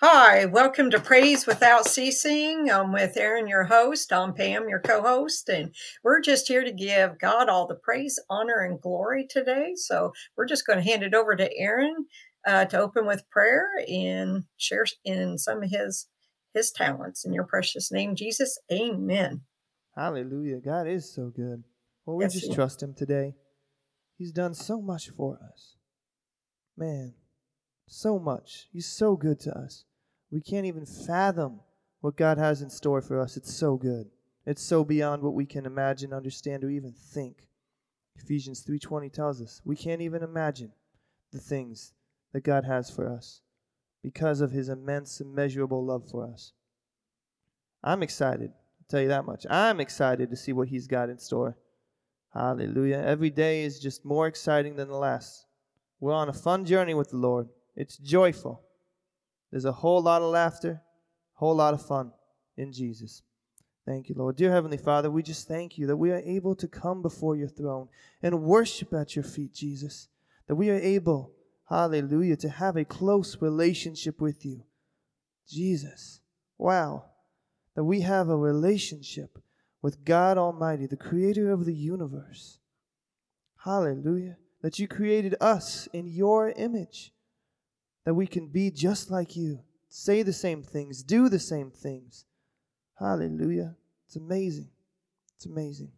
Hi, welcome to Praise Without Ceasing. I'm with Aaron, your host. I'm Pam, your co host, and we're just here to give God all the praise, honor, and glory today. So we're just going to hand it over to Aaron uh, to open with prayer and share in some of his his talents. In your precious name, Jesus, amen. Hallelujah. God is so good. Well, we Yes, just trust Him today. He's done so much for us. Man, so much. He's so good to us. We can't even fathom what God has in store for us. It's so good. It's so beyond what we can imagine, understand, or even think. Ephesians 3:20 tells us we can't even imagine the things that God has for us because of his immense immeasurable love for us. I'm excited. I'll tell you that much. I'm excited to see what he's got in store. Hallelujah. Every day is just more exciting than the last. We're on a fun journey with the Lord. It's joyful. There's a whole lot of laughter, a whole lot of fun in Jesus. Thank you, Lord. Dear Heavenly Father, we just thank you that we are able to come before your throne and worship at your feet, Jesus. That we are able, hallelujah, to have a close relationship with you. Jesus. Wow. That we have a relationship with God Almighty, the creator of the universe. Hallelujah. That you created us in your image. That we can be just like you, say the same things, do the same things. Hallelujah. It's amazing. It's amazing.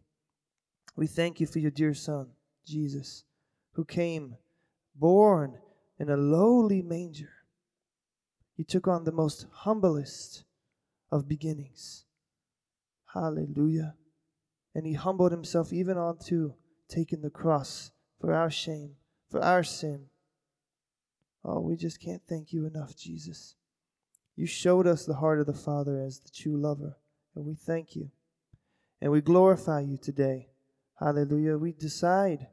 We thank you for your dear Son, Jesus, who came born in a lowly manger. He took on the most humblest of beginnings. Hallelujah. And he humbled himself even onto taking the cross for our shame, for our sin. Oh, we just can't thank you enough, Jesus. You showed us the heart of the Father as the true lover, and we thank you. And we glorify you today. Hallelujah. We decide,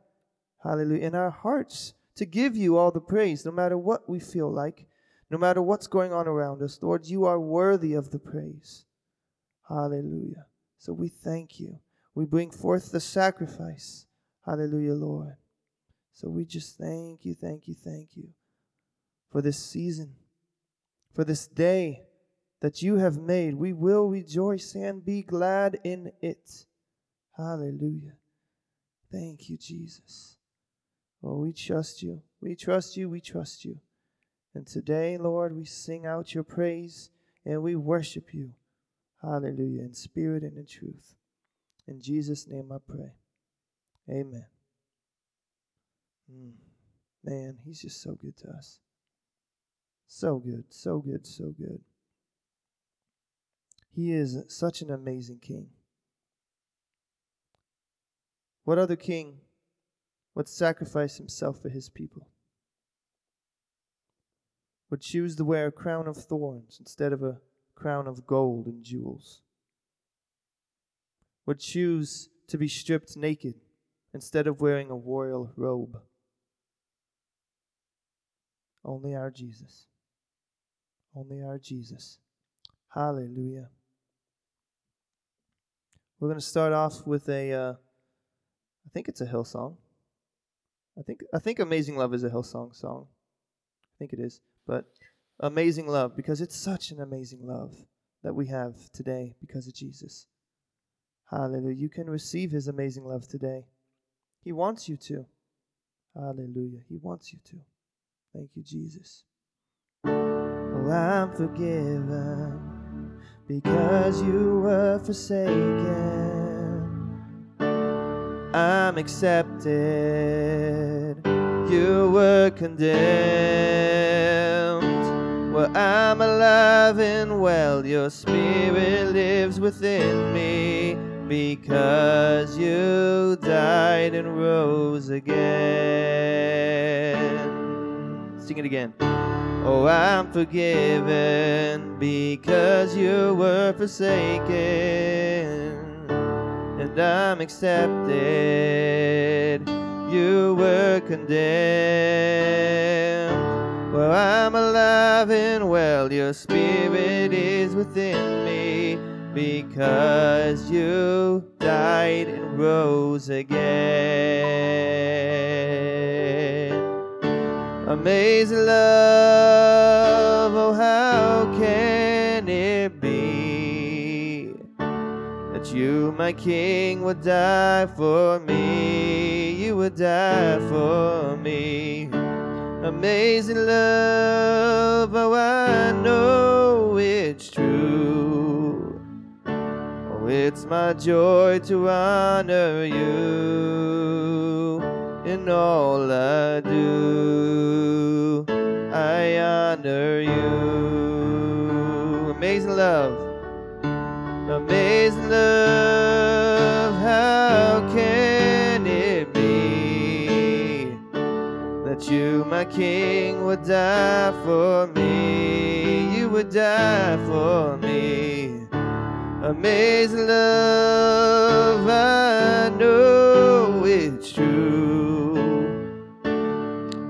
hallelujah, in our hearts to give you all the praise, no matter what we feel like, no matter what's going on around us. Lord, you are worthy of the praise. Hallelujah. So we thank you. We bring forth the sacrifice. Hallelujah, Lord. So we just thank you, thank you, thank you for this season, for this day that you have made. We will rejoice and be glad in it. Hallelujah. Thank you, Jesus. Oh, we trust you. We trust you. We trust you. And today, Lord, we sing out your praise and we worship you. Hallelujah. In spirit and in truth. In Jesus' name I pray. Amen. Mm. Man, he's just so good to us. So good, so good, so good. He is such an amazing king. What other king would sacrifice himself for his people? Would choose to wear a crown of thorns instead of a crown of gold and jewels? Would choose to be stripped naked instead of wearing a royal robe? Only our Jesus. Only our Jesus. Hallelujah. We're going to start off with a, uh, I think it's a Hillsong. I think I think Amazing Love is a Hillsong song. I think it is, but Amazing Love because it's such an amazing love that we have today because of Jesus. Hallelujah. You can receive His amazing love today. He wants you to. Hallelujah. He wants you to. Thank you, Jesus. I'm forgiven because you were forsaken. I'm accepted. You were condemned. Well, I'm alive and well. Your spirit lives within me because you died and rose again. Sing it again. Oh, I'm forgiven because you were forsaken, and I'm accepted. You were condemned. Well, I'm alive and well. Your spirit is within me because you died and rose again. Amazing love, oh how can it be that you, my King, would die for me? You would die for me. Amazing love, oh, I know it's true. Oh, it's my joy to honor you in all I do. I honor you. Amazing love. Amazing love, how can it be that you, my King, would die for me? You would die for me. Amazing love, I know it's true.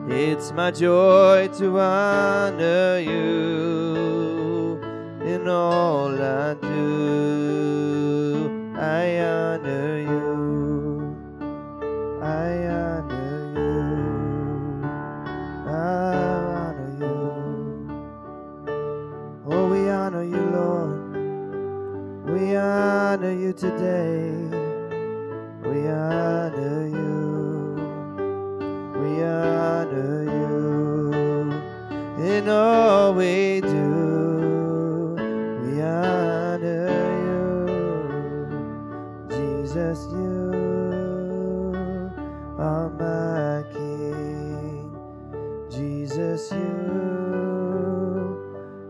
It's my joy to honor you in all I do. I honor you. Honor you today. We honor you. We honor you in all we do. We honor you, Jesus. You are my King. Jesus, you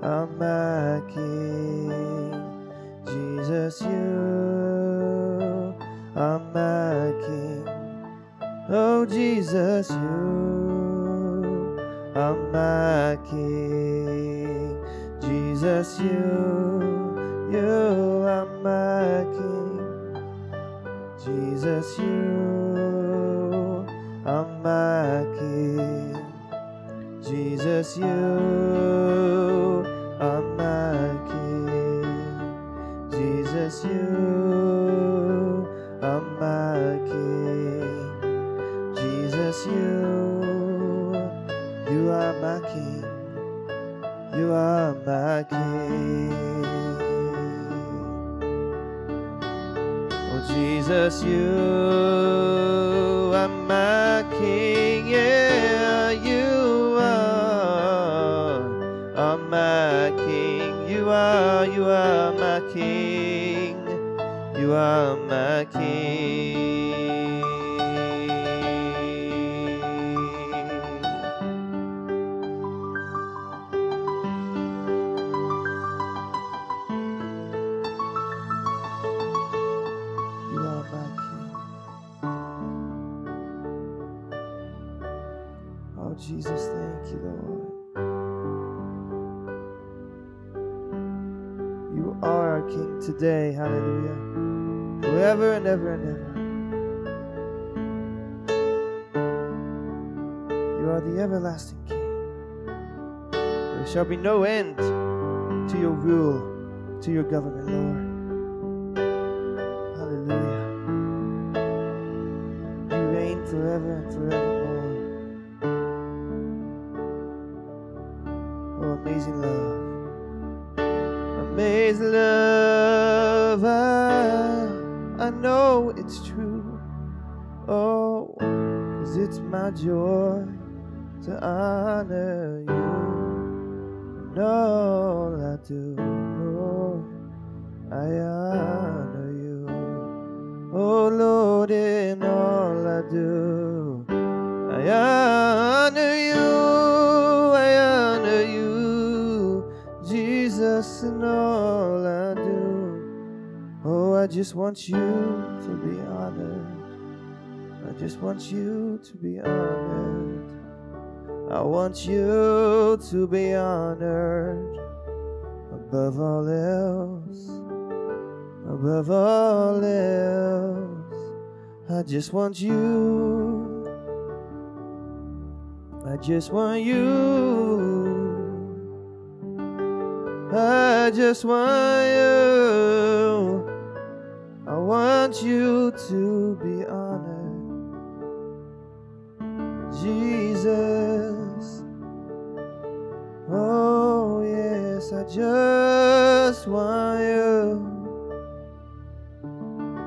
are my King. Jesus, you are my King. Oh, Jesus, you are my King. Jesus, you, you are my King. Jesus, you are my King. Jesus, you Jesus, you are my King. Yeah, you are, are my King. You are, you are my King. You are government, Lord. Just want you to be honored. I just want you to be honored. I want you to be honored above all else above all else. I just want you. I just want you. I just want you want you to be honored, Jesus. Oh, yes, I just want you.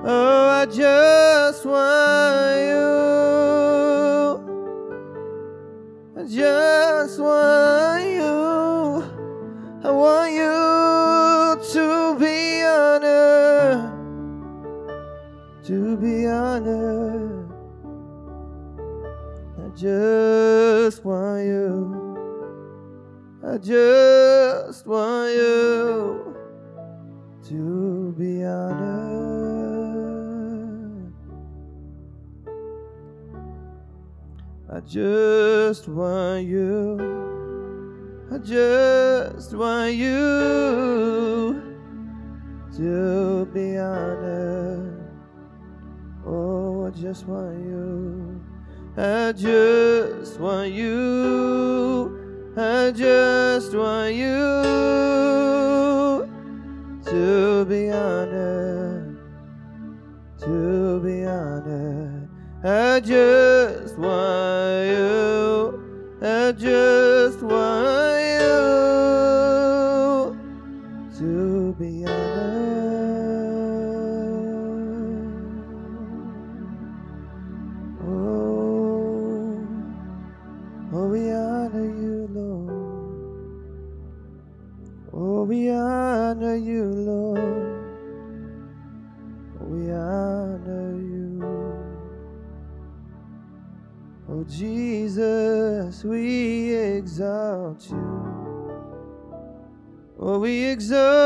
Oh, I just want you. I just want just want you. I just want you to be honored. I just want you. I just want you to be honored. Oh, I just want you. I just want you. I just want you to be honored. To be honored. I just want you. I just without. Oh, we exert.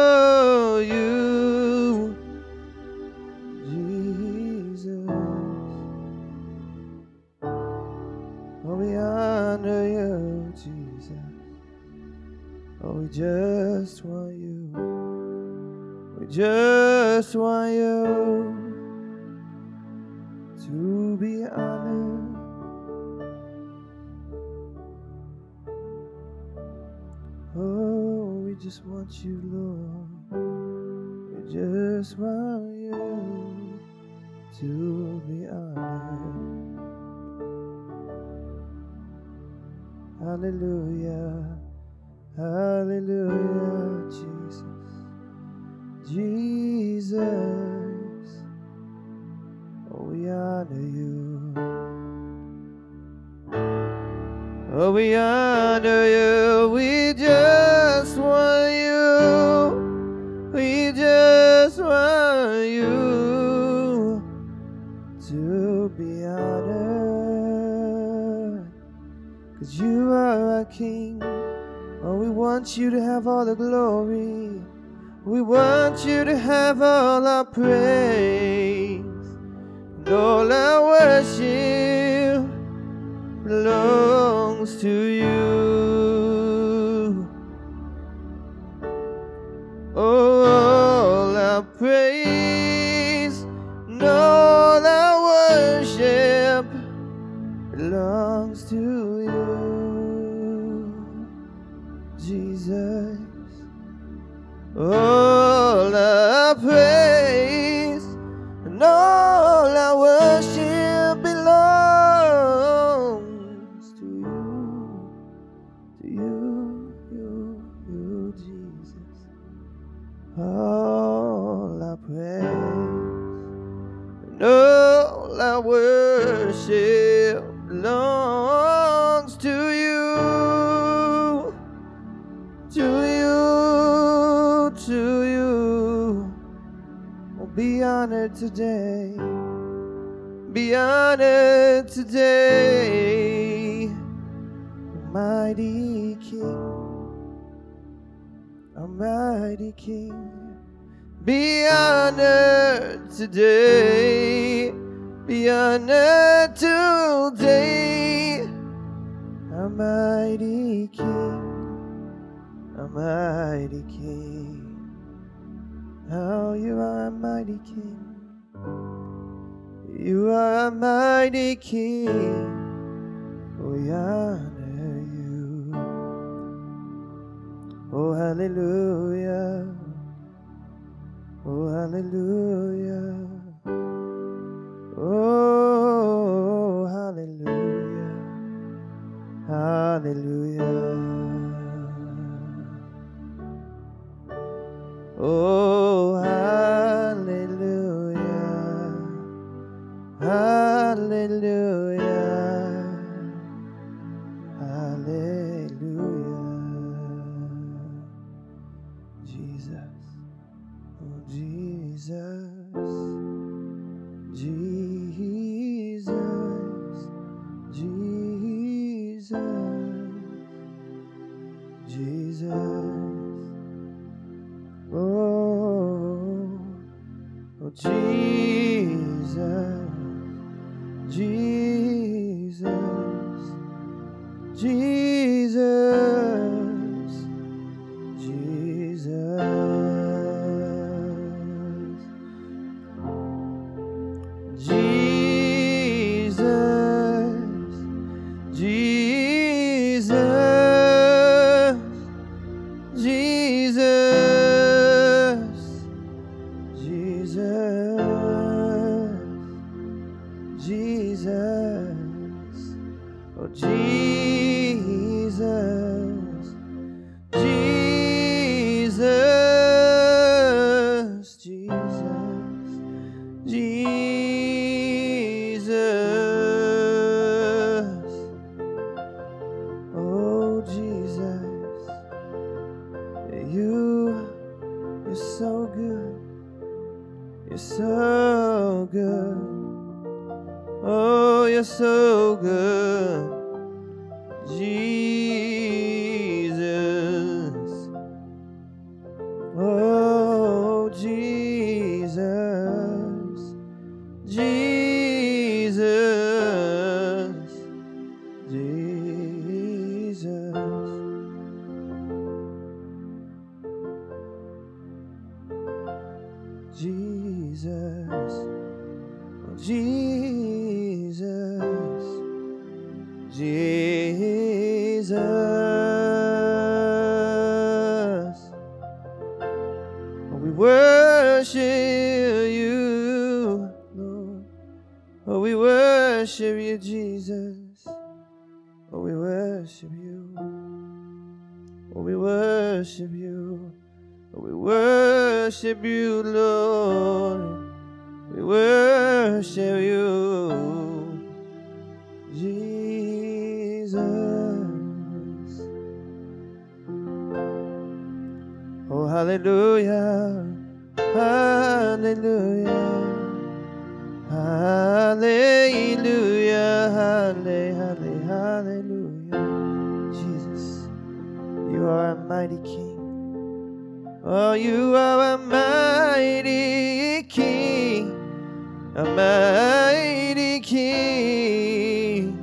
mighty King,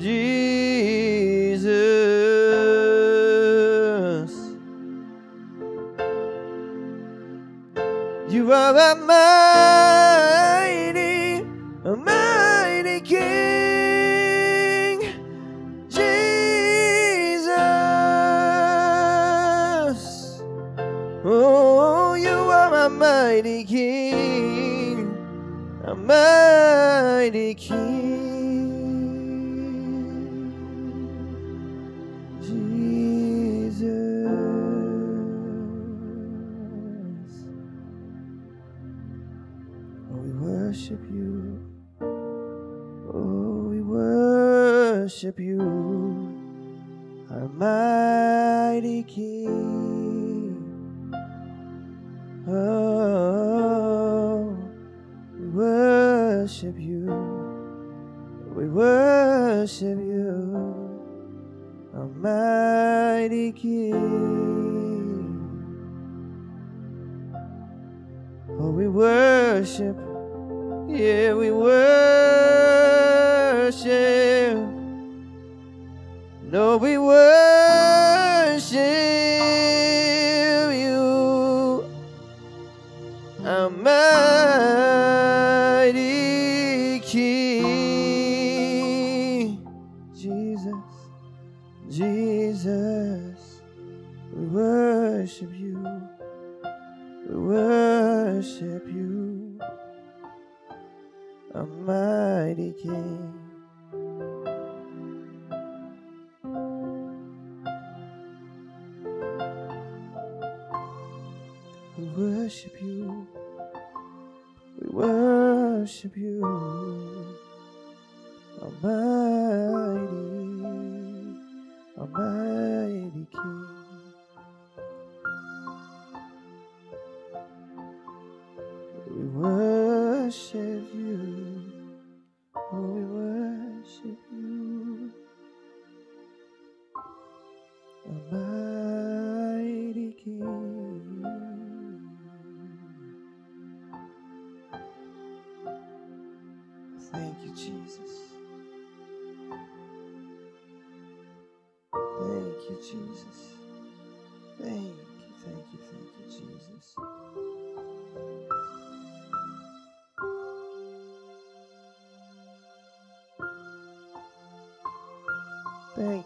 Jesus. You are a mighty mighty King. Jesus, oh, we worship you. Oh, we worship you, our mighty King. like you. Oh, we worship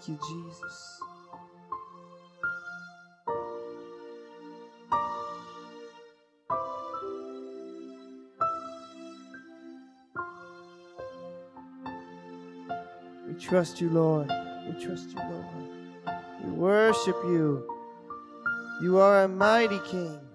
We trust you, Lord. We trust you, Lord. We worship you. You are a mighty King.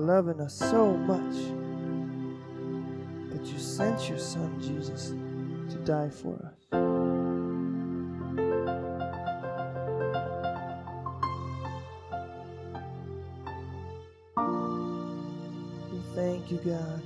loving us so much that you sent your son Jesus to die for us. We thank you, God.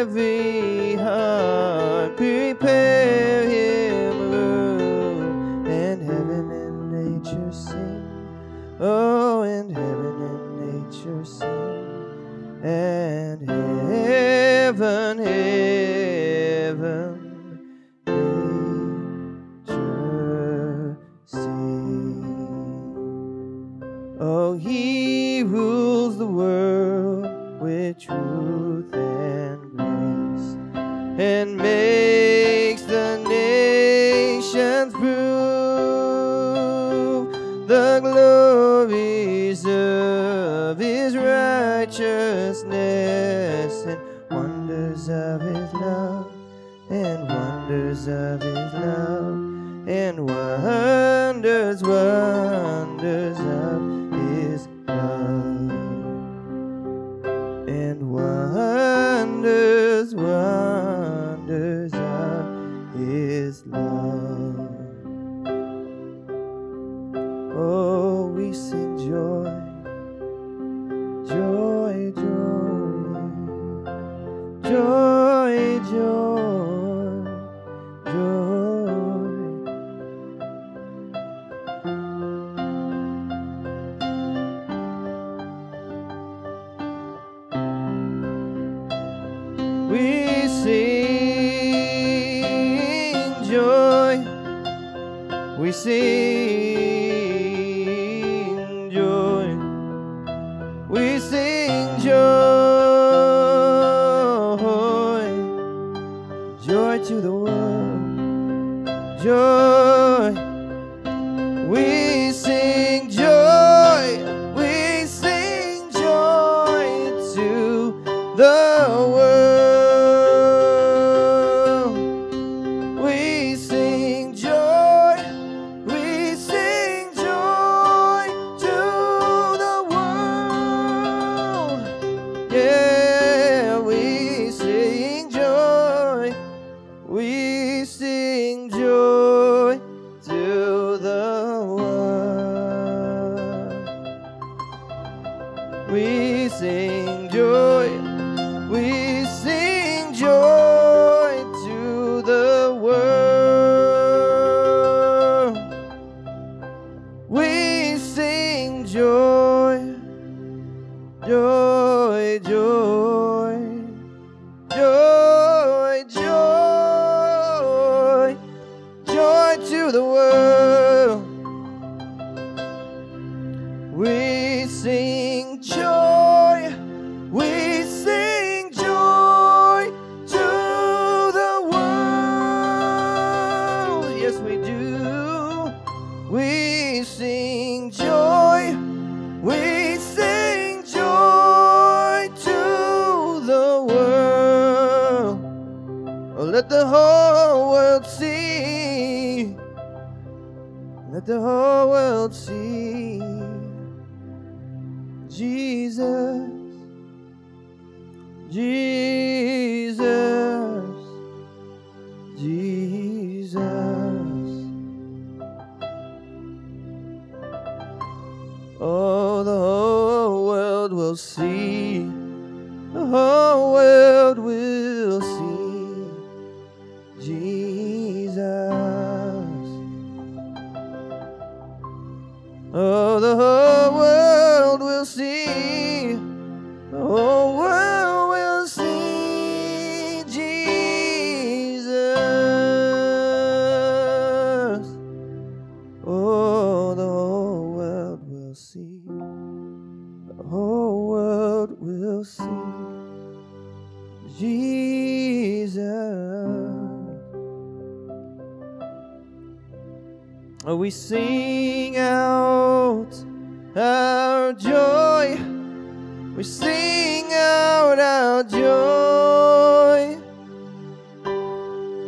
leve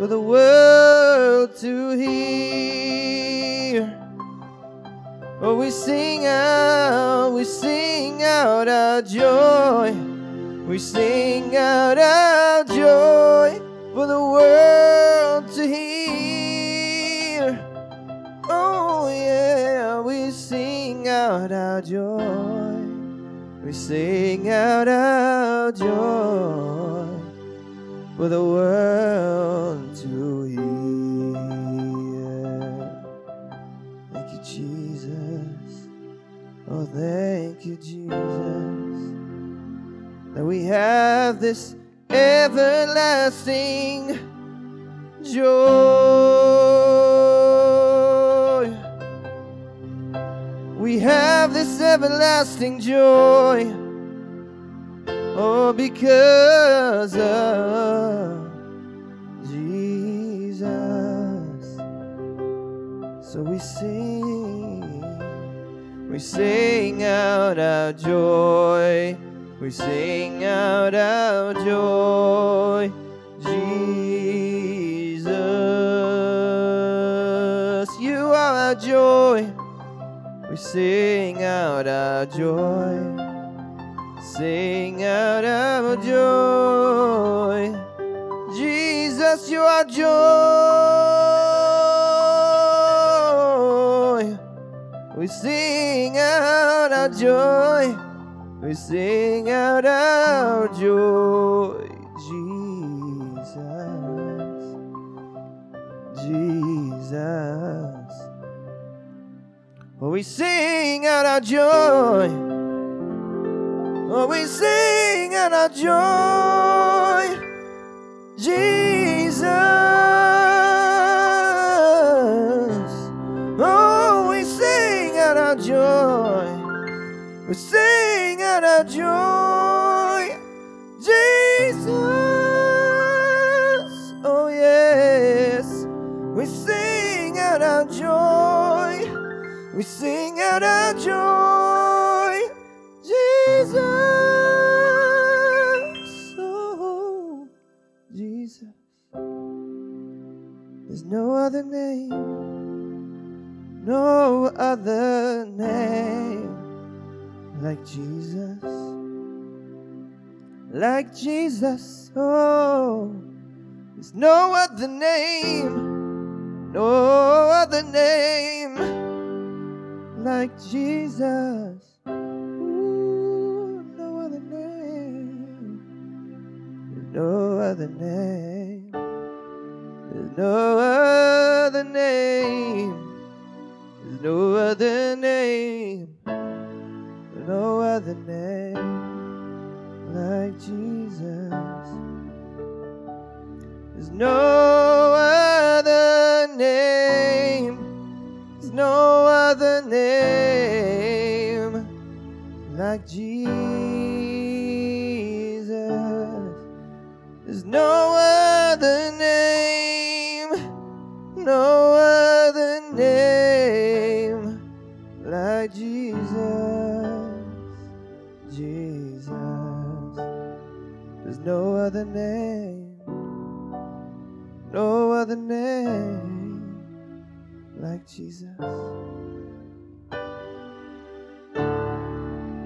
for the world to hear. Oh, we sing out, we sing out our joy. We sing out our joy for the world to hear. Oh, yeah, we sing out our joy. We sing out our joy for the world. Have this everlasting joy. We have this everlasting joy. Oh, because of Jesus. So we sing, we sing out our joy, we sing out our joy, Jesus. You are our joy, we sing out our joy, sing out our joy. Jesus, you are joy. We sing out our joy. We sing out our joy. Jesus. Jesus. Oh, we sing out our joy. Oh, we sing out our joy. Jesus. Oh, we sing out our joy. We sing out our joy. Jesus. Oh, yes. We sing out our joy. We sing out our joy. Like Jesus, oh, there's no other name, no other name like Jesus. Ooh, no other name. There's no other name. There's no other name. There's no other name. No other name like Jesus. There's no other name. There's no other name like Jesus. There's no other name, other name, no other name like Jesus.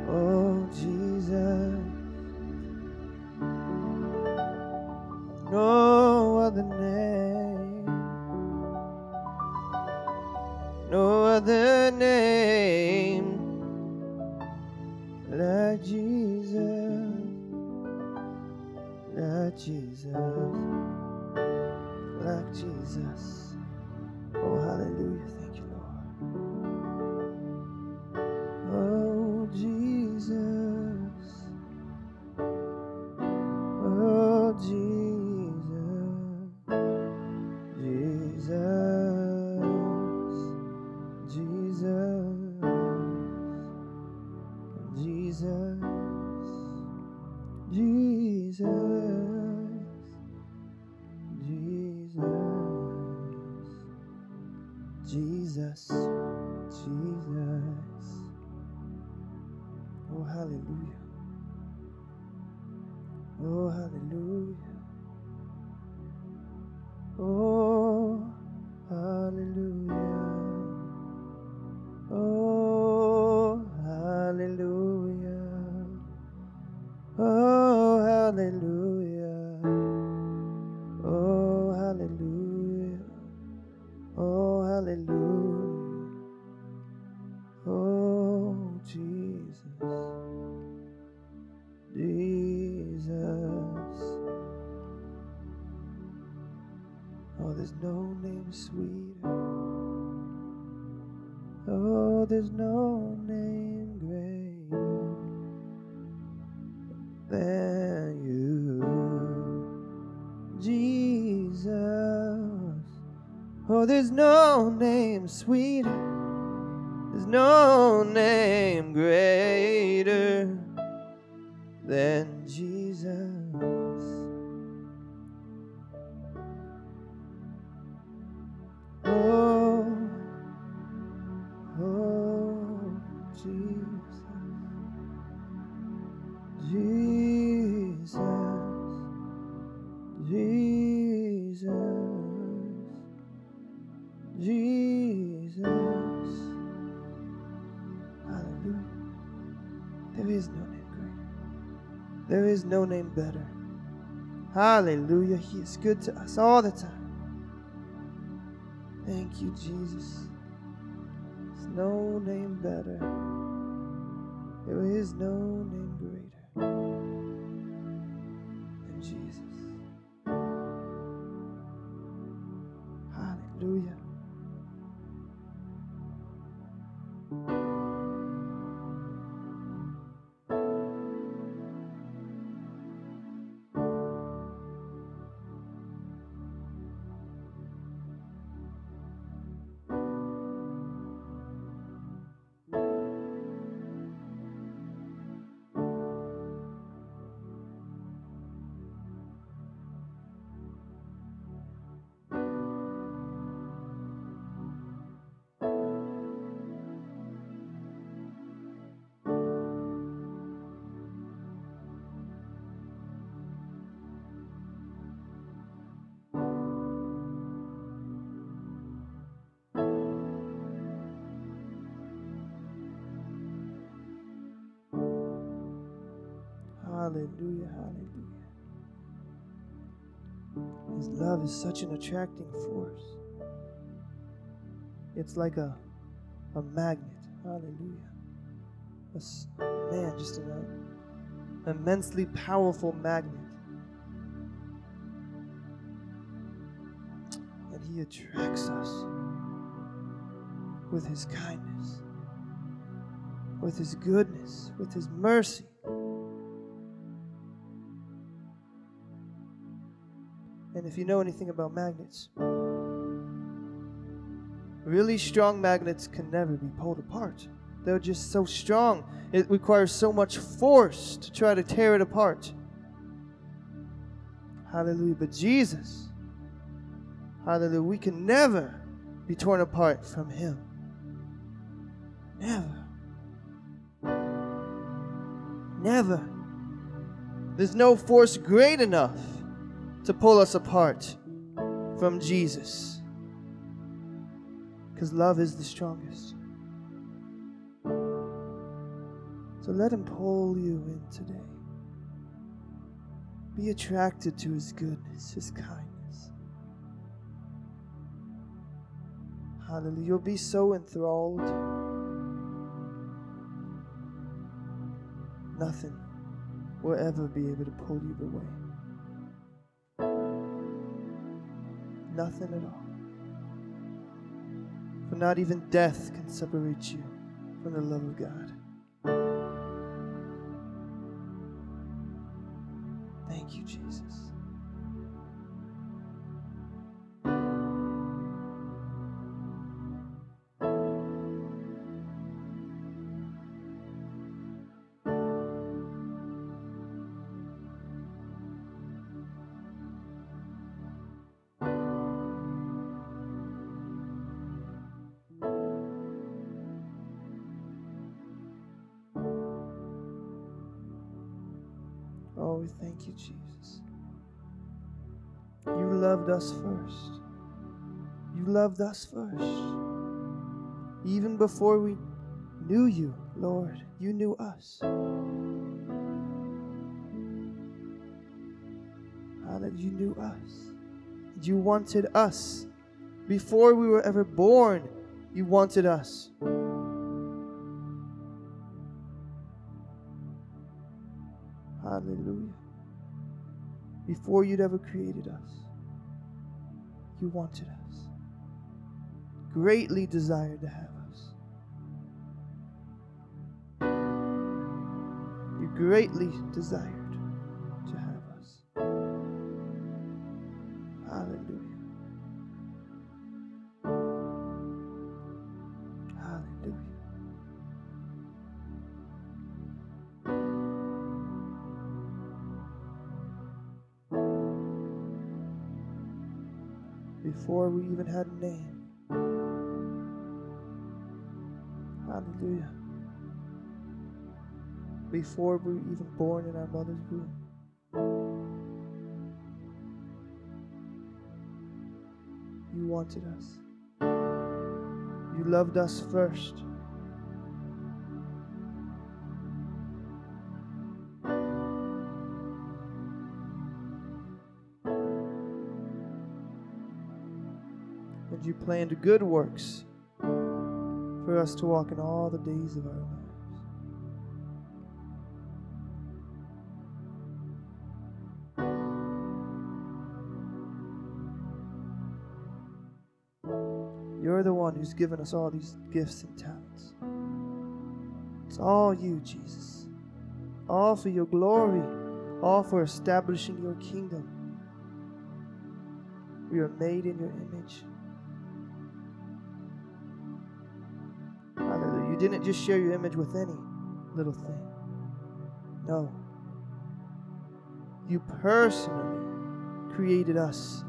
Oh, Jesus. No other name, no other Jesus, like Jesus. Hallelujah. He is good to us all the time. Thank you, Jesus. There's no name better. There is no name greater Hallelujah, hallelujah. His love is such an attracting force. It's like a, a magnet. Hallelujah. A, man, just an uh, immensely powerful magnet. And he attracts us with his kindness, with his goodness, with his mercy. And if you know anything about magnets, really strong magnets can never be pulled apart. They're just so strong. It requires so much force to try to tear it apart. Hallelujah. But Jesus, hallelujah, we can never be torn apart from Him. Never. Never. There's no force great enough to pull us apart from Jesus. Because love is the strongest. So let Him pull you in today. Be attracted to His goodness, His kindness. Hallelujah. You'll be so enthralled. Nothing will ever be able to pull you away. Nothing at all. For not even death can separate you from the love of God. Loved us first. Even before we knew you, Lord, you knew us. Hallelujah, you knew us. You wanted us. Before we were ever born, you wanted us. Hallelujah. Before you'd ever created us, you wanted us greatly desired to have us. You greatly desired to have us. Hallelujah. Hallelujah. Before we even had a name. Before we were even born in our mother's womb. You wanted us. You loved us first. And you planned good works for us to walk in all the days of our lives. Who's given us all these gifts and talents. It's all you, Jesus. All for your glory, all for establishing your kingdom. We are made in your image. Hallelujah. You didn't just share your image with any little thing. No. You personally created us.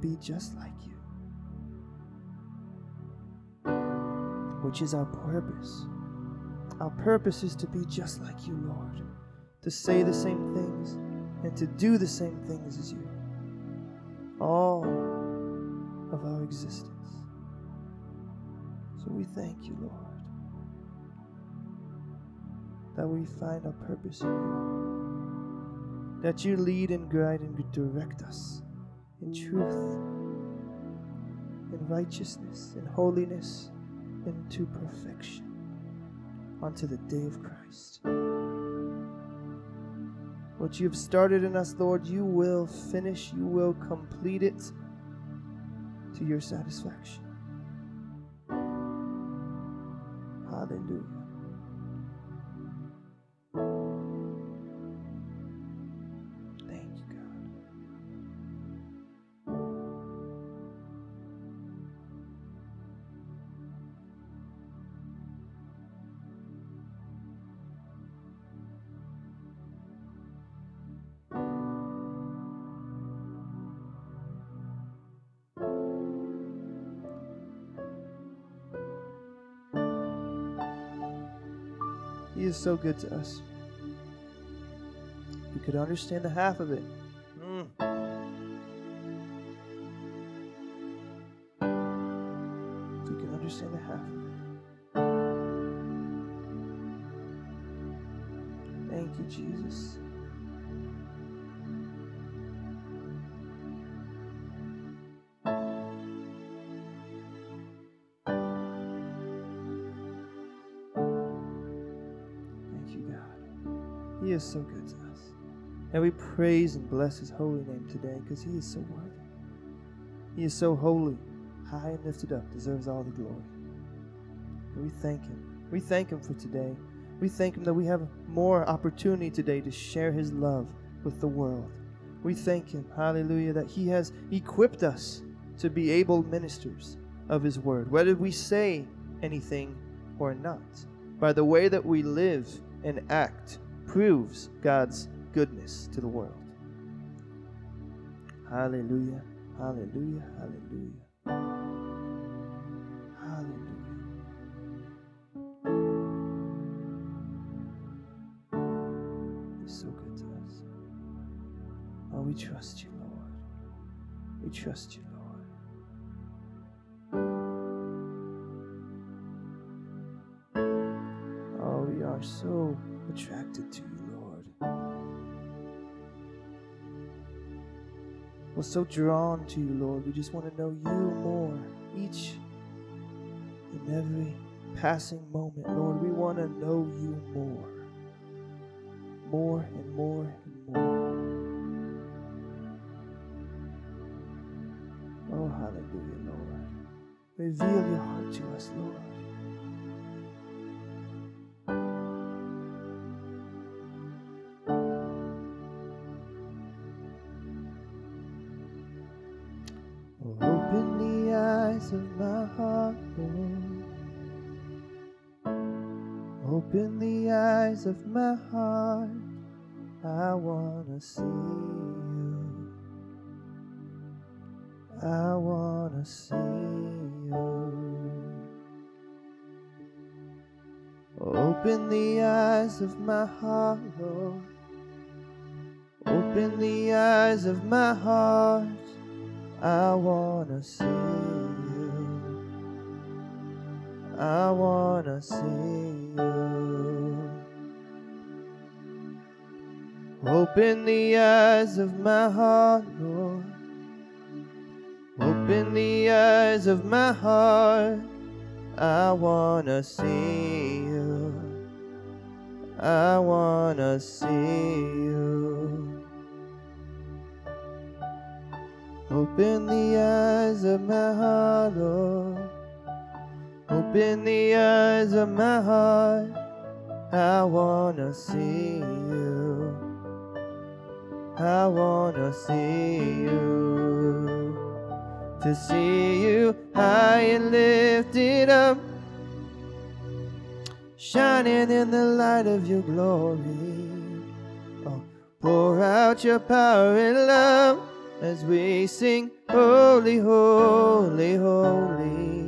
Be just like you. which is our purpose. Our purpose is to be just like you, Lord, to say the same things and to do the same things as you. All of our existence. So we thank you, Lord, that we find our purpose in you, that you lead and guide and direct us in truth, in righteousness, in holiness into perfection unto the day of Christ. What you have started in us, Lord, you will finish, you will complete it to your satisfaction. Is so good to us. We could understand the half of it. And we praise and bless his holy name today because he is so worthy. He is so holy, high and lifted up, deserves all the glory. And we thank him. We thank him for today. We thank him that we have more opportunity today to share his love with the world. We thank him, hallelujah, that he has equipped us to be able ministers of his word, whether we say anything or not. By the way that we live and act proves God's goodness to the world. Hallelujah, hallelujah, hallelujah. Hallelujah. He's so good to us. Oh, we trust you, Lord. We trust you, We're so drawn to you, Lord. We just want to know you more each and every passing moment, Lord. We want to know you more. More and more and more. Oh, hallelujah, Lord. Reveal your heart to us, Lord. Of my heart, Open the eyes of my heart, I wanna see you. I wanna see you. Open the eyes of my heart, Lord. Open the eyes of my heart, I wanna see I wanna see you. Open the eyes of my heart, Lord. Open the eyes of my heart. I wanna see you. I wanna see you. Open the eyes of my heart, Lord. Open the eyes of my heart. I wanna see you. I wanna see you. To see you high and lifted up, shining in the light of your glory. Oh, pour out your power and love as we sing, Holy, Holy, Holy.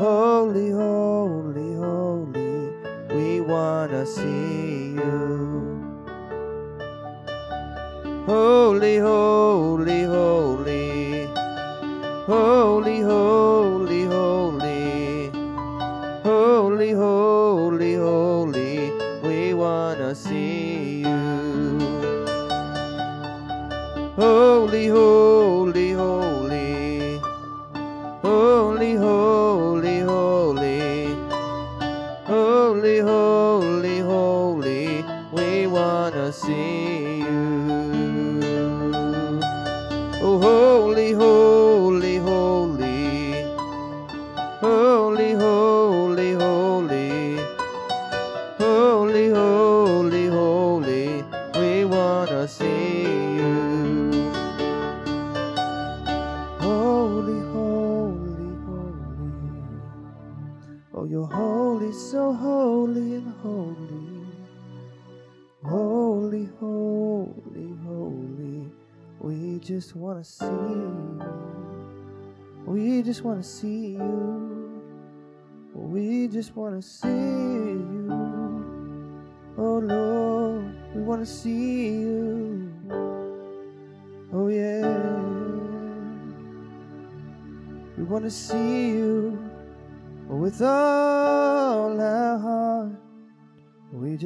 Holy, holy, holy. We wanna see you. Holy, holy,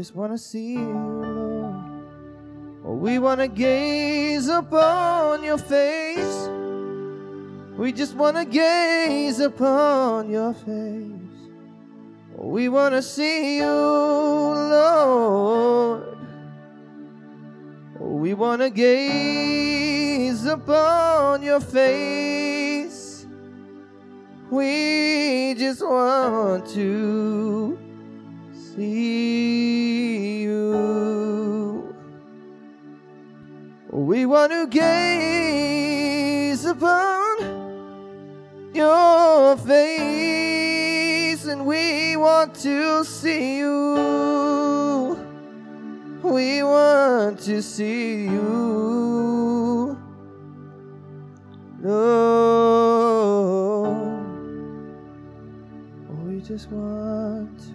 just want to see you, Lord. Oh, we want to gaze upon your face. We just want to gaze upon your face. Oh, we want to see you, Lord. Oh, we want to gaze upon your face. We just want to see We want to gaze upon your face and we want to see you. We want to see you. Lord. We just want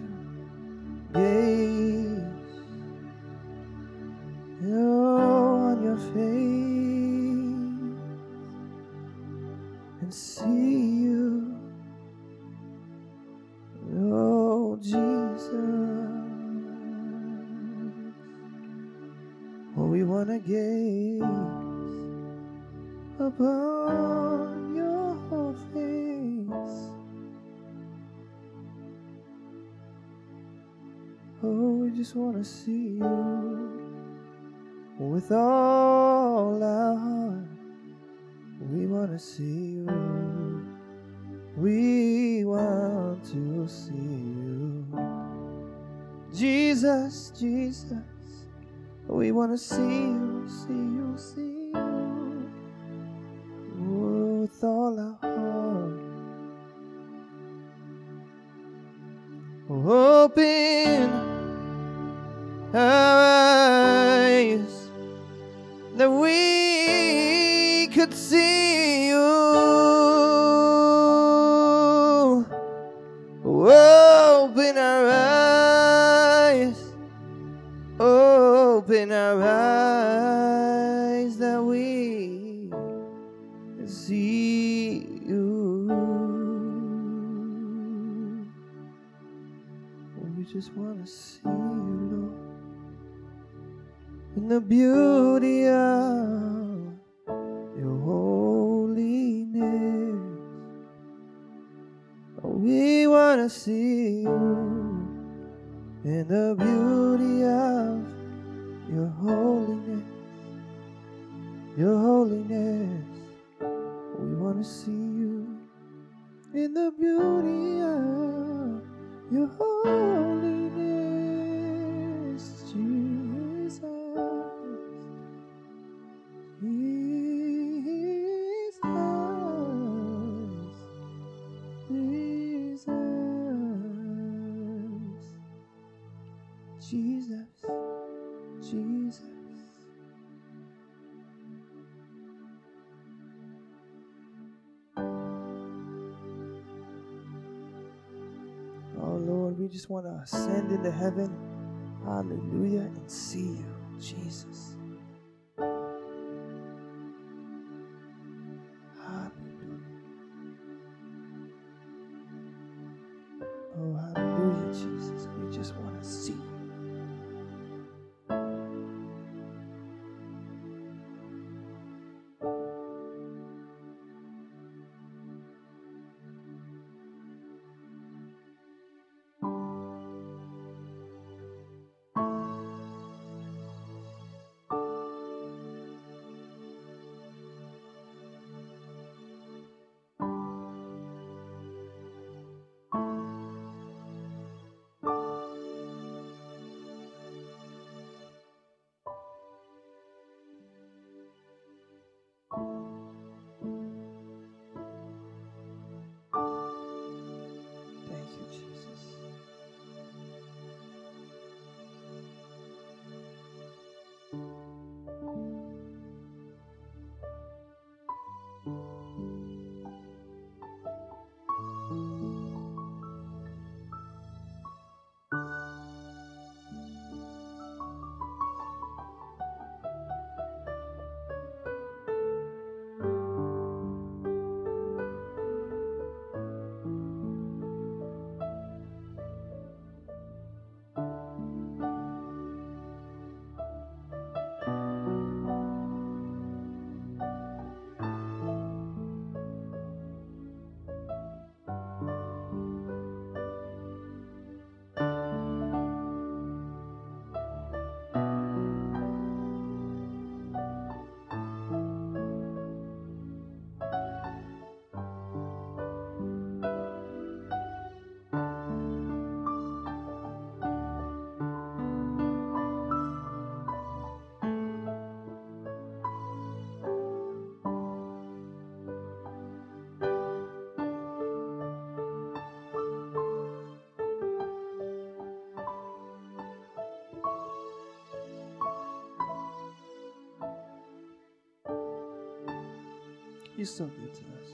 just want to ascend into heaven. Hallelujah. And see you, Jesus. He's so good to us.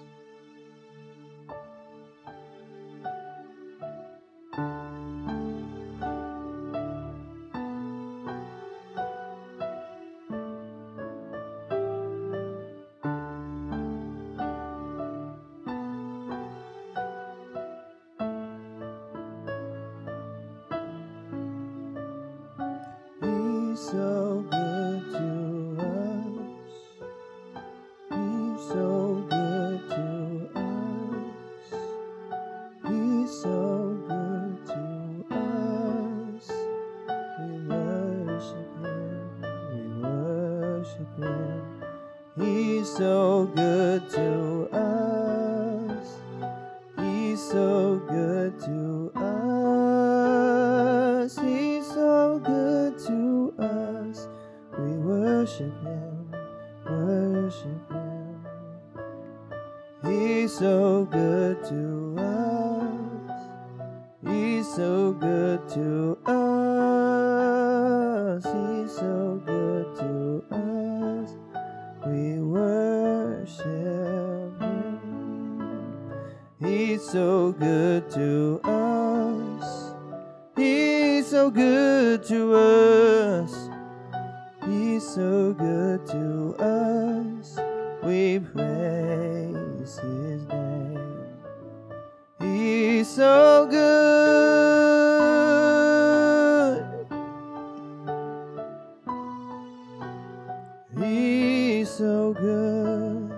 So good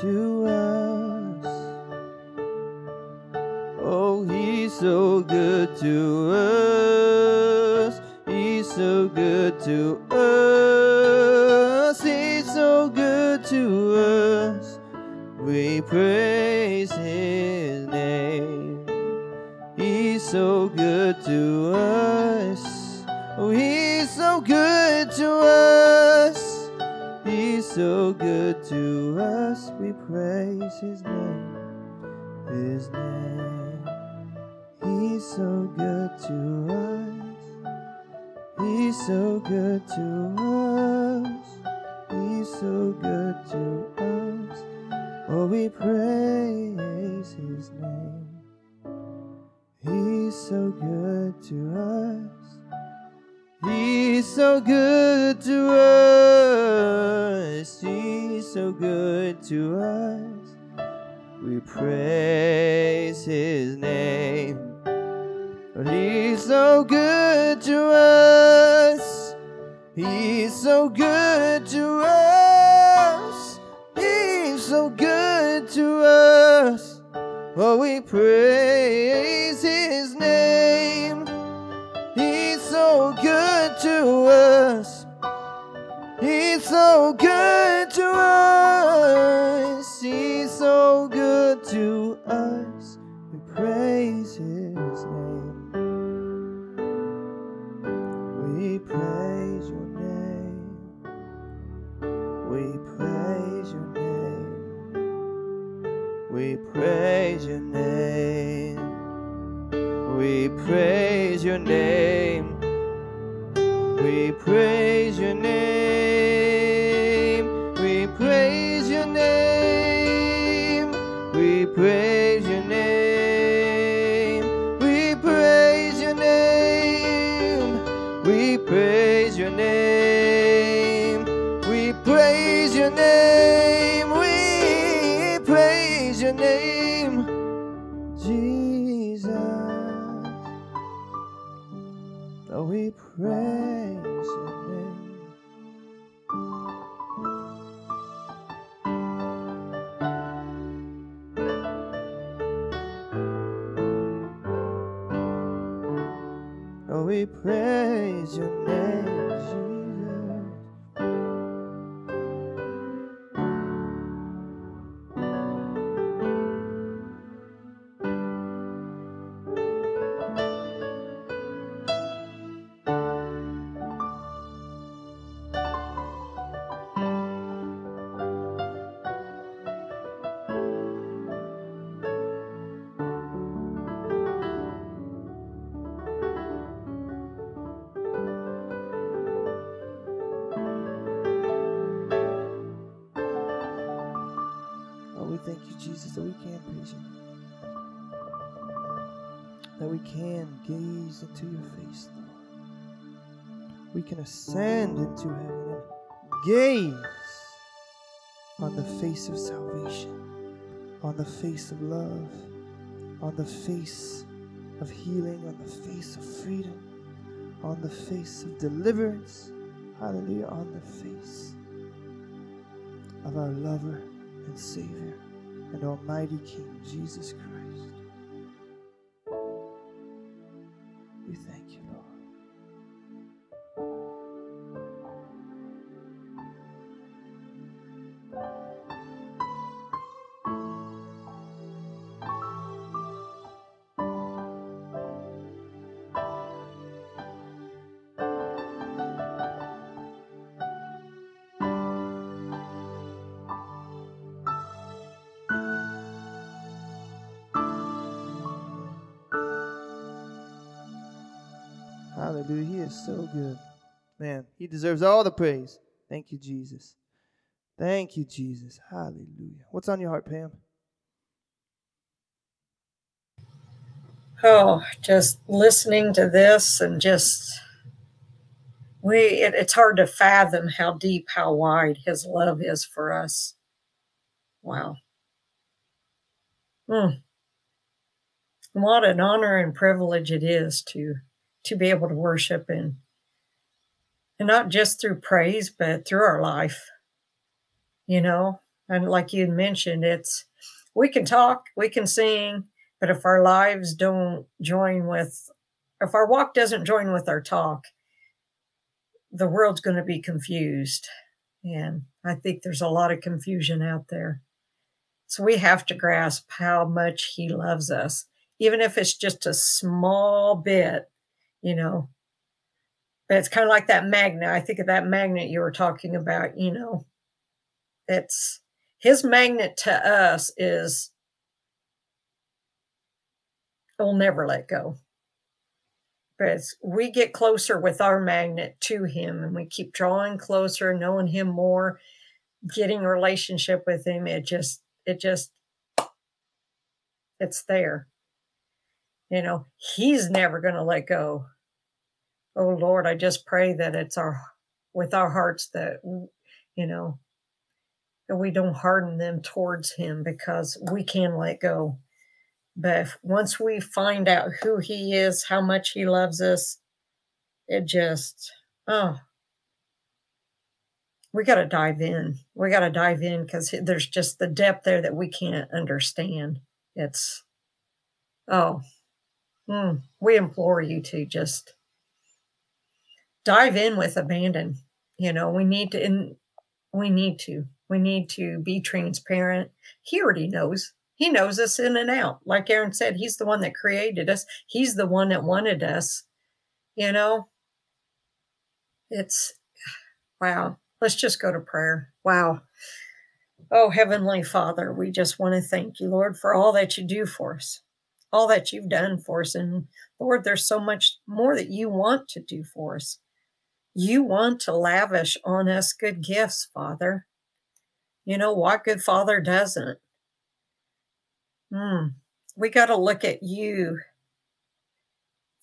to us. Oh, he's so good to us. He's so good to us. He's so good to us. We praise so good to us. We praise his name. His name. He's so good to us. He's so good to us. He's so good to us. Oh, we praise his name. He's so good to us. He's so good to us. So good to us. We praise his name. He's so good to us. He's so good to us. He's so good to us. Oh, we praise so good to us. He's so good to us. We praise his name. We praise your name. We praise your name. We praise your name. We praise your name. We praise Ascend into heaven and gaze on the face of salvation, on the face of love, on the face of healing, on the face of freedom, on the face of deliverance. Hallelujah, on the face of our lover and Savior and Almighty King Jesus Christ. Is so good. Man, he deserves all the praise. Thank you, Jesus. Thank you, Jesus. Hallelujah. What's on your heart, Pam? Oh, just listening to this and just we it, it's hard to fathom how deep, how wide his love is for us. Wow. Hmm. What an honor and privilege it is to to be able to worship and and not just through praise, but through our life you know? And like you mentioned it's we can talk we can sing but if our lives don't join with if our walk doesn't join with our talk the world's going to be confused. And i think there's a lot of confusion out there. So we have to grasp how much he loves us even if it's just a small bit you know it's kind of like that magnet i think of that magnet you were talking about you know it's his magnet to us is will never let go. But we get closer with our magnet to him and we keep drawing closer, knowing him more, getting relationship with him, it just, it just, it's there. You know, he's never going to let go. Oh Lord, I just pray that it's our, with our hearts that, you know, that we don't harden them towards him because we can let go. But if, once we find out who he is, how much he loves us, it just, oh, we got to dive in. We got to dive in because there's just the depth there that we can't understand. It's, oh, mm, we implore you to just dive in with abandon. You know, we need to, and we need to. We need to be transparent. He already knows. He knows us in and out. Like Aaron said, he's the one that created us. He's the one that wanted us. You know, it's wow. Let's just go to prayer. Wow. Oh, Heavenly Father, we just want to thank you, Lord, for all that you do for us, all that you've done for us. And Lord, there's so much more that you want to do for us. You want to lavish on us good gifts, Father. You know, what good father doesn't? Hmm. We got to look at you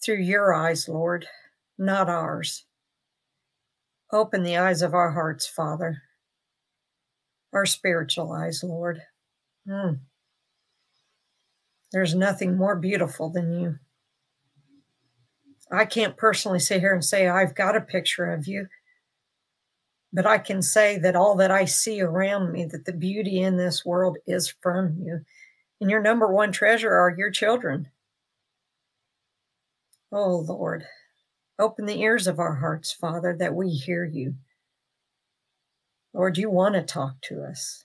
through your eyes, Lord, not ours. Open the eyes of our hearts, Father, our spiritual eyes, Lord. Hmm. There's nothing more beautiful than you. I can't personally sit here and say, I've got a picture of you. But I can say that all that I see around me, that the beauty in this world is from you. And your number one treasure are your children. Oh, Lord, open the ears of our hearts, Father, that we hear you. Lord, you want to talk to us.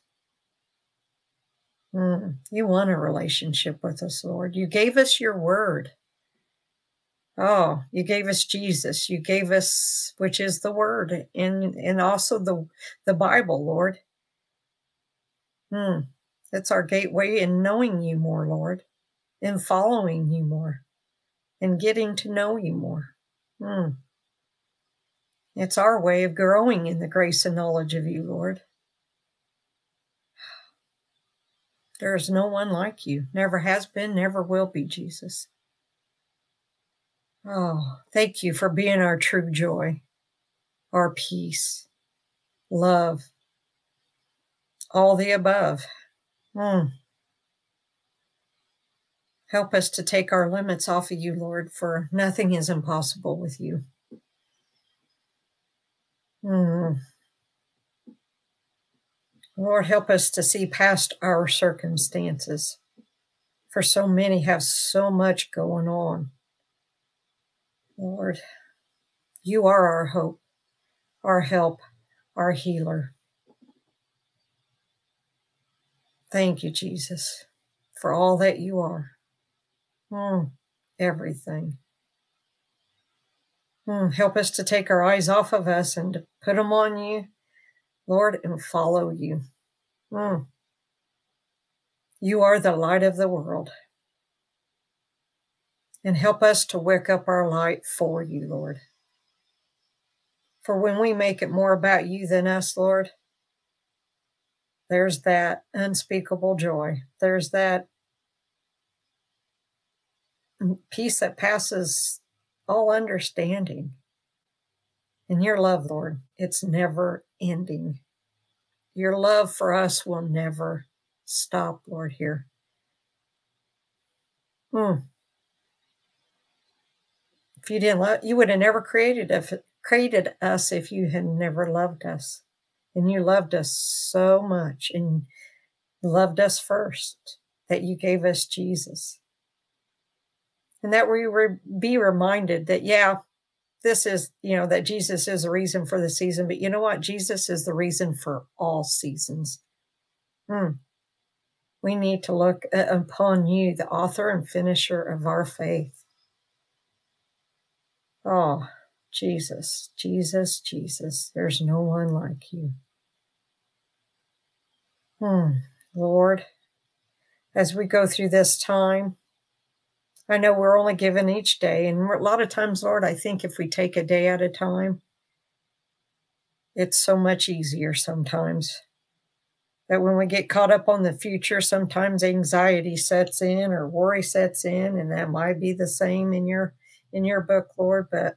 Mm, you want a relationship with us, Lord. You gave us your word. Oh, you gave us Jesus. You gave us, which is the Word, and and also the the Bible, Lord. Hmm. That's our gateway in knowing you more, Lord, in following you more, and getting to know you more. Hmm. It's our way of growing in the grace and knowledge of you, Lord. There is no one like you. Never has been, never will be, Jesus. Oh, thank you for being our true joy, our peace, love, all the above. Mm. Help us to take our limits off of you, Lord, for nothing is impossible with you. Mm. Lord, help us to see past our circumstances, for so many have so much going on. Lord, you are our hope, our help, our healer. Thank you, Jesus, for all that you are. Mm, everything. Mm, help us to take our eyes off of us and to put them on you, Lord, and follow you. Mm. You are the light of the world. And help us to wick up our light for you, Lord. For when we make it more about you than us, Lord, there's that unspeakable joy. There's that peace that passes all understanding. In your love, Lord, it's never ending. Your love for us will never stop, Lord, here. Mm. If you didn't love, you would have never created if, created us if you had never loved us. And you loved us so much and loved us first that you gave us Jesus. And that we re- be reminded that, yeah, this is, you know, that Jesus is the reason for the season, but you know what? Jesus is the reason for all seasons. Hmm. We need to look upon you, the author and finisher of our faith. Oh, Jesus, Jesus, Jesus, there's no one like you. Hmm. Lord, as we go through this time, I know we're only given each day. And a lot of times, Lord, I think if we take a day at a time, it's so much easier sometimes. That when we get caught up on the future, sometimes anxiety sets in or worry sets in, and that might be the same in your in your book, Lord. But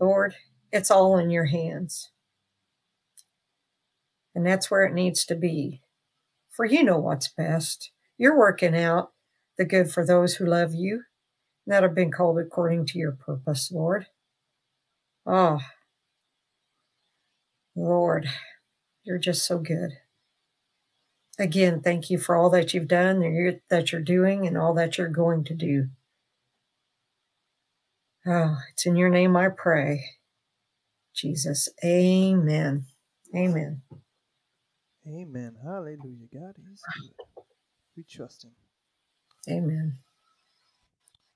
Lord, it's all in your hands. And that's where it needs to be. For you know what's best. You're working out the good for those who love you, that have been called according to your purpose, Lord. Oh, Lord, you're just so good. Again, thank you for all that you've done, that you're doing, and all that you're going to do. Oh, it's in your name I pray. Jesus. Amen. Amen. Amen. Hallelujah. God is good. We trust him. Amen.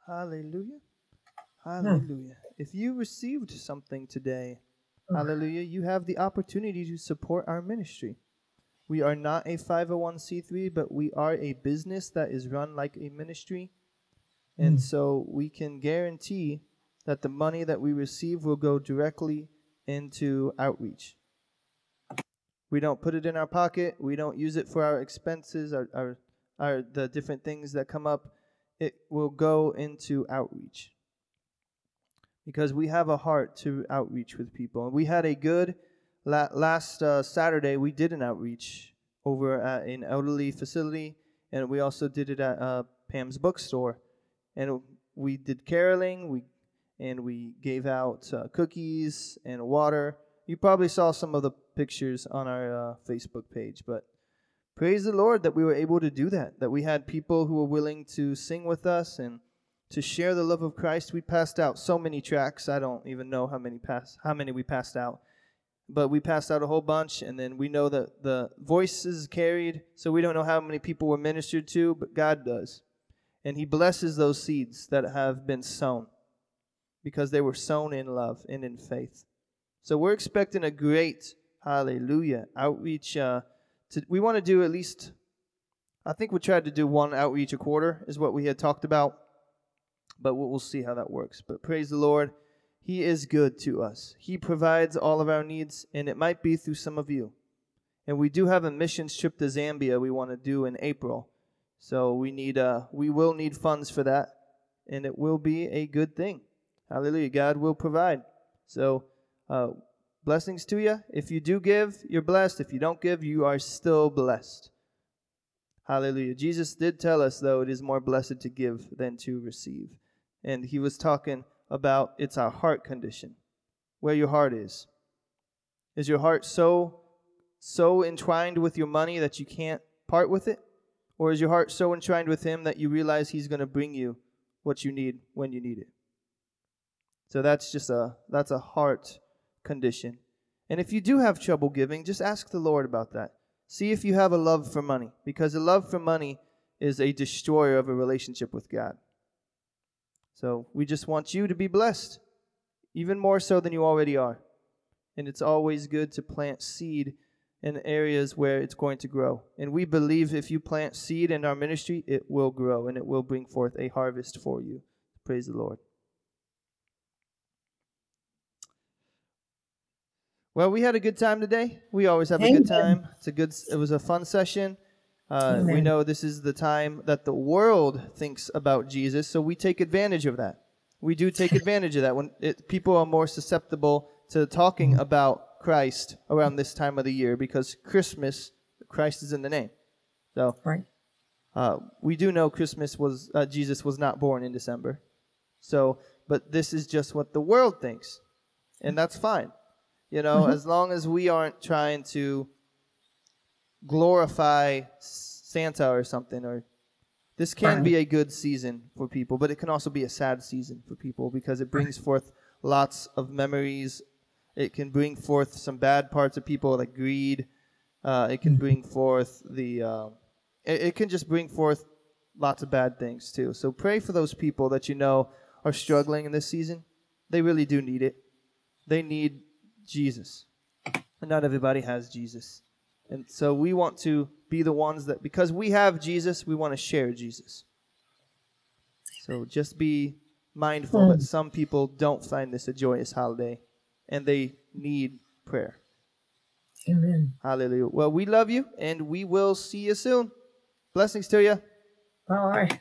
Hallelujah. Hallelujah. Hmm. If you received something today, oh. hallelujah, you have the opportunity to support our ministry. We are not a 501c3, but we are a business that is run like a ministry. And mm. so we can guarantee that the money that we receive will go directly into outreach. We don't put it in our pocket. We don't use it for our expenses, our, our or the different things that come up, it will go into outreach. Because we have a heart to outreach with people. And we had a good, la- last uh, Saturday, we did an outreach over at an elderly facility, and we also did it at uh, Pam's bookstore. And we did caroling, we and we gave out uh, cookies and water. You probably saw some of the pictures on our uh, Facebook page, but praise the Lord that we were able to do that, that we had people who were willing to sing with us and to share the love of Christ. We passed out so many tracts. I don't even know how many pass how many we passed out. But we passed out a whole bunch and then we know that the voices carried, so we don't know how many people were ministered to, but God does. And he blesses those seeds that have been sown because they were sown in love and in faith. So we're expecting a great hallelujah outreach uh, to, we want to do at least, I think we tried to do one outreach a quarter, is what we had talked about. But we'll, we'll see how that works. But praise the Lord. He is good to us. He provides all of our needs, and it might be through some of you. And we do have a missions trip to Zambia we want to do in April. So we need uh we will need funds for that, and it will be a good thing. Hallelujah. God will provide. So uh, Blessings to you. If you do give, you're blessed. If you don't give, you are still blessed. Hallelujah. Jesus did tell us, though, it is more blessed to give than to receive. And he was talking about it's our heart condition, where your heart is. Is your heart so so entwined with your money that you can't part with it? Or is your heart so entwined with him that you realize he's going to bring you what you need when you need it? So that's just a that's a heart condition. And if you do have trouble giving, just ask the Lord about that. See if you have a love for money, because a love for money is a destroyer of a relationship with God. So we just want you to be blessed, even more so than you already are. And it's always good to plant seed in areas where it's going to grow. And we believe if you plant seed in our ministry, it will grow and it will bring forth a harvest for you. Praise the Lord. Well, we had a good time today. We always have a good Amen. time. It's a good. It was a fun session. Uh, we know this is the time that the world thinks about Jesus, so we take advantage of that. We do take advantage of that when it, people are more susceptible to talking about Christ around this time of the year because Christmas, Christ is in the name. So Right. uh, we do know Christmas was uh, Jesus was not born in December. So, but this is just what the world thinks, and that's fine. You know, as long as we aren't trying to glorify Santa or something, or this can be a good season for people, but it can also be a sad season for people because it brings forth lots of memories. It can bring forth some bad parts of people like greed. Uh, it can bring forth the. Uh, it, it can just bring forth lots of bad things too. So pray for those people that you know are struggling in this season. They really do need it. They need Jesus. And not everybody has Jesus. And so we want to be the ones that, because we have Jesus, we want to share Jesus. So just be mindful that hmm. some people don't find this a joyous holiday and they need prayer. Amen. Hallelujah. Well, we love you and we will see you soon. Blessings to you. All right.